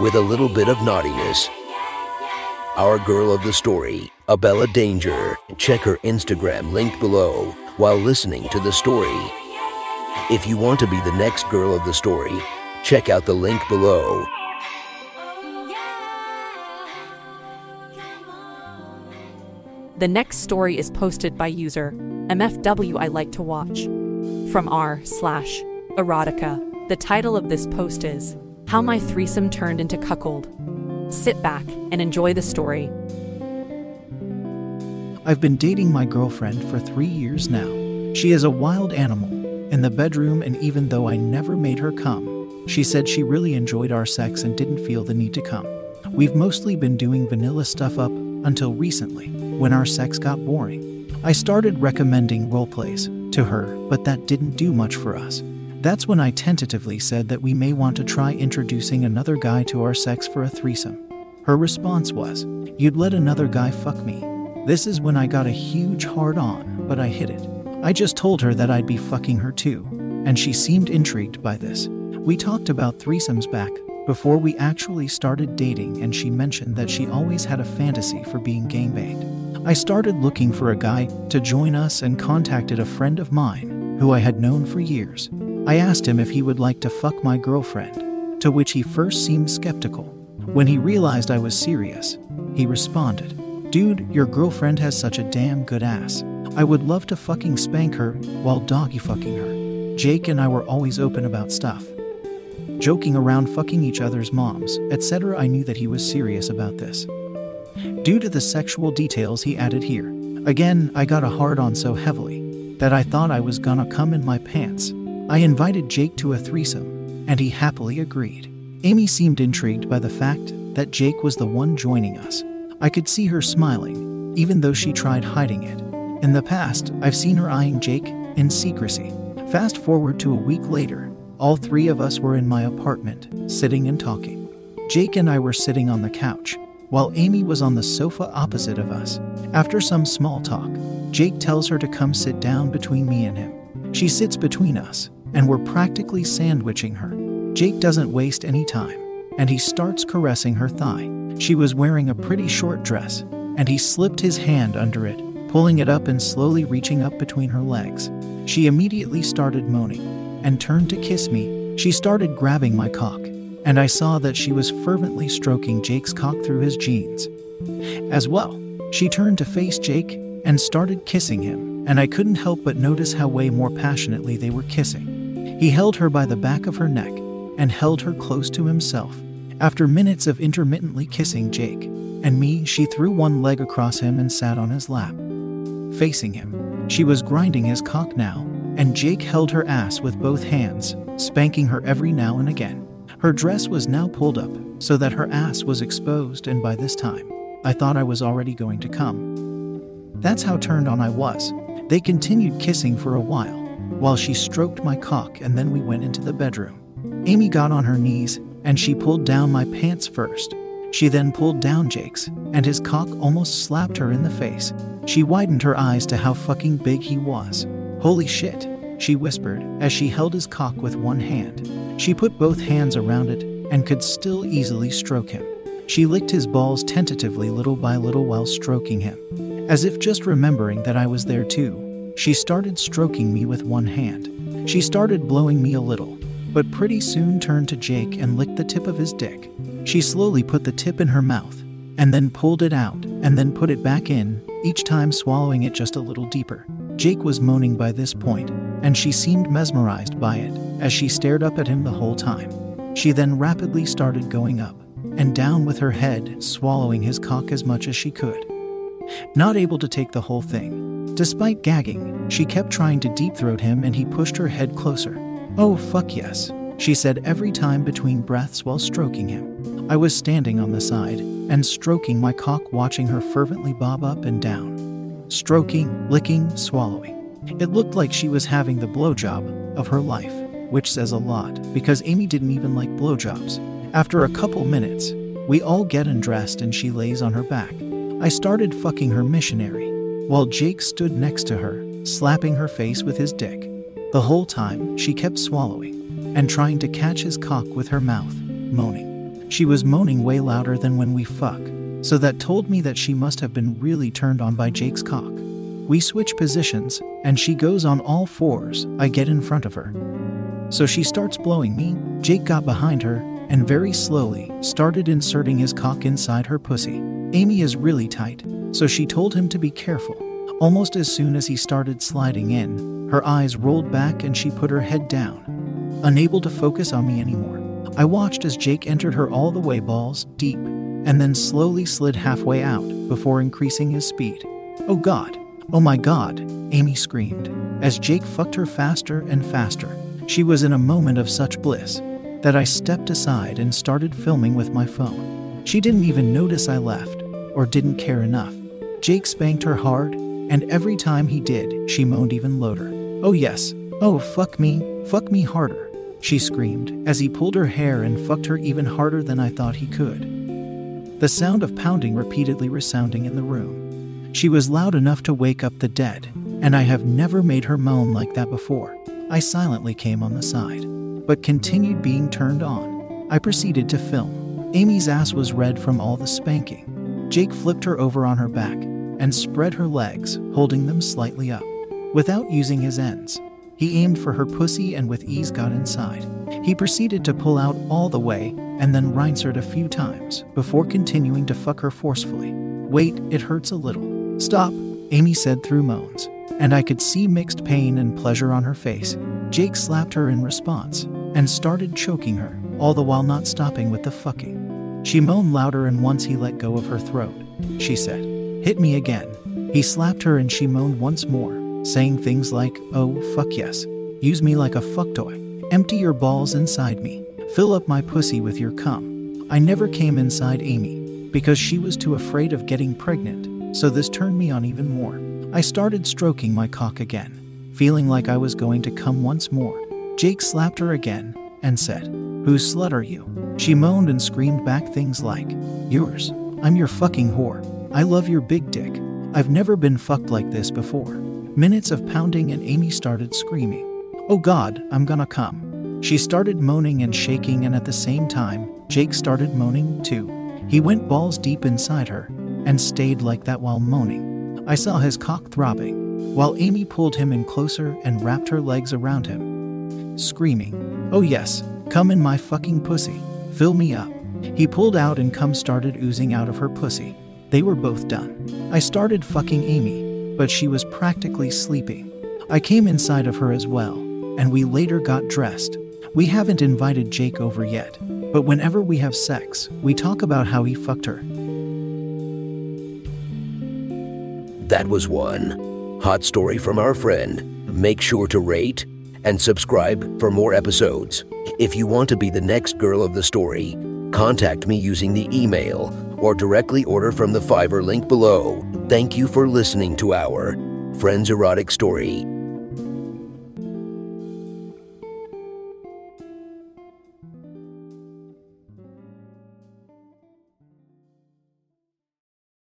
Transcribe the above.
with a little bit of naughtiness. Our girl of the story, Abella Danger. Check her Instagram linked below while listening to the story. If you want to be the next girl of the story, check out the link below. The next story is posted by user MFW I like to watch from r slash erotica. The title of this post is How My Threesome Turned into Cuckold. Sit back and enjoy the story. I've been dating my girlfriend for three years now. She is a wild animal in the bedroom, and even though I never made her come, she said she really enjoyed our sex and didn't feel the need to come. We've mostly been doing vanilla stuff up until recently, when our sex got boring. I started recommending role plays to her, but that didn't do much for us. That's when I tentatively said that we may want to try introducing another guy to our sex for a threesome. Her response was, You'd let another guy fuck me. This is when I got a huge hard on, but I hid it. I just told her that I'd be fucking her too, and she seemed intrigued by this. We talked about threesomes back before we actually started dating, and she mentioned that she always had a fantasy for being gangbanged. I started looking for a guy to join us and contacted a friend of mine who I had known for years. I asked him if he would like to fuck my girlfriend, to which he first seemed skeptical. When he realized I was serious, he responded, Dude, your girlfriend has such a damn good ass. I would love to fucking spank her while doggy fucking her. Jake and I were always open about stuff. Joking around fucking each other's moms, etc. I knew that he was serious about this. Due to the sexual details he added here, again, I got a hard on so heavily that I thought I was gonna come in my pants. I invited Jake to a threesome, and he happily agreed. Amy seemed intrigued by the fact that Jake was the one joining us. I could see her smiling, even though she tried hiding it. In the past, I've seen her eyeing Jake in secrecy. Fast forward to a week later, all three of us were in my apartment, sitting and talking. Jake and I were sitting on the couch, while Amy was on the sofa opposite of us. After some small talk, Jake tells her to come sit down between me and him. She sits between us, and we're practically sandwiching her. Jake doesn't waste any time, and he starts caressing her thigh. She was wearing a pretty short dress, and he slipped his hand under it, pulling it up and slowly reaching up between her legs. She immediately started moaning and turned to kiss me. She started grabbing my cock, and I saw that she was fervently stroking Jake's cock through his jeans. As well, she turned to face Jake and started kissing him, and I couldn't help but notice how way more passionately they were kissing. He held her by the back of her neck and held her close to himself. After minutes of intermittently kissing Jake and me, she threw one leg across him and sat on his lap. Facing him, she was grinding his cock now, and Jake held her ass with both hands, spanking her every now and again. Her dress was now pulled up so that her ass was exposed, and by this time, I thought I was already going to come. That's how turned on I was. They continued kissing for a while, while she stroked my cock, and then we went into the bedroom. Amy got on her knees and she pulled down my pants first. She then pulled down Jake's, and his cock almost slapped her in the face. She widened her eyes to how fucking big he was. Holy shit, she whispered as she held his cock with one hand. She put both hands around it and could still easily stroke him. She licked his balls tentatively little by little while stroking him. As if just remembering that I was there too, she started stroking me with one hand. She started blowing me a little, but pretty soon turned to Jake and licked the tip of his dick. She slowly put the tip in her mouth, and then pulled it out, and then put it back in, each time swallowing it just a little deeper. Jake was moaning by this point, and she seemed mesmerized by it as she stared up at him the whole time. She then rapidly started going up and down with her head, swallowing his cock as much as she could. Not able to take the whole thing. Despite gagging, she kept trying to deep throat him and he pushed her head closer. Oh, fuck yes, she said every time between breaths while stroking him. I was standing on the side and stroking my cock, watching her fervently bob up and down. Stroking, licking, swallowing. It looked like she was having the blowjob of her life, which says a lot because Amy didn't even like blowjobs. After a couple minutes, we all get undressed and she lays on her back. I started fucking her missionary, while Jake stood next to her, slapping her face with his dick. The whole time, she kept swallowing and trying to catch his cock with her mouth, moaning. She was moaning way louder than when we fuck, so that told me that she must have been really turned on by Jake's cock. We switch positions, and she goes on all fours. I get in front of her. So she starts blowing me. Jake got behind her and very slowly started inserting his cock inside her pussy. Amy is really tight, so she told him to be careful. Almost as soon as he started sliding in, her eyes rolled back and she put her head down, unable to focus on me anymore. I watched as Jake entered her all the way balls deep and then slowly slid halfway out before increasing his speed. Oh God, oh my God, Amy screamed as Jake fucked her faster and faster. She was in a moment of such bliss that I stepped aside and started filming with my phone. She didn't even notice I left or didn't care enough. Jake spanked her hard, and every time he did, she moaned even louder. Oh, yes. Oh, fuck me. Fuck me harder. She screamed as he pulled her hair and fucked her even harder than I thought he could. The sound of pounding repeatedly resounding in the room. She was loud enough to wake up the dead, and I have never made her moan like that before. I silently came on the side, but continued being turned on. I proceeded to film. Amy's ass was red from all the spanking. Jake flipped her over on her back and spread her legs, holding them slightly up. Without using his ends, he aimed for her pussy and with ease got inside. He proceeded to pull out all the way and then rinsered a few times before continuing to fuck her forcefully. Wait, it hurts a little. Stop, Amy said through moans, and I could see mixed pain and pleasure on her face. Jake slapped her in response and started choking her, all the while not stopping with the fucking. She moaned louder, and once he let go of her throat, she said, Hit me again. He slapped her and she moaned once more, saying things like, Oh, fuck yes. Use me like a fuck toy. Empty your balls inside me. Fill up my pussy with your cum. I never came inside Amy because she was too afraid of getting pregnant, so this turned me on even more. I started stroking my cock again, feeling like I was going to come once more. Jake slapped her again and said, Whose slut are you? She moaned and screamed back things like, Yours. I'm your fucking whore. I love your big dick. I've never been fucked like this before. Minutes of pounding, and Amy started screaming, Oh God, I'm gonna come. She started moaning and shaking, and at the same time, Jake started moaning too. He went balls deep inside her and stayed like that while moaning. I saw his cock throbbing, while Amy pulled him in closer and wrapped her legs around him, screaming, Oh yes, come in my fucking pussy, fill me up. He pulled out and cum started oozing out of her pussy. They were both done. I started fucking Amy, but she was practically sleeping. I came inside of her as well, and we later got dressed. We haven't invited Jake over yet, but whenever we have sex, we talk about how he fucked her. That was one hot story from our friend. Make sure to rate and subscribe for more episodes. If you want to be the next girl of the story, contact me using the email or directly order from the Fiverr link below. Thank you for listening to our Friends Erotic Story.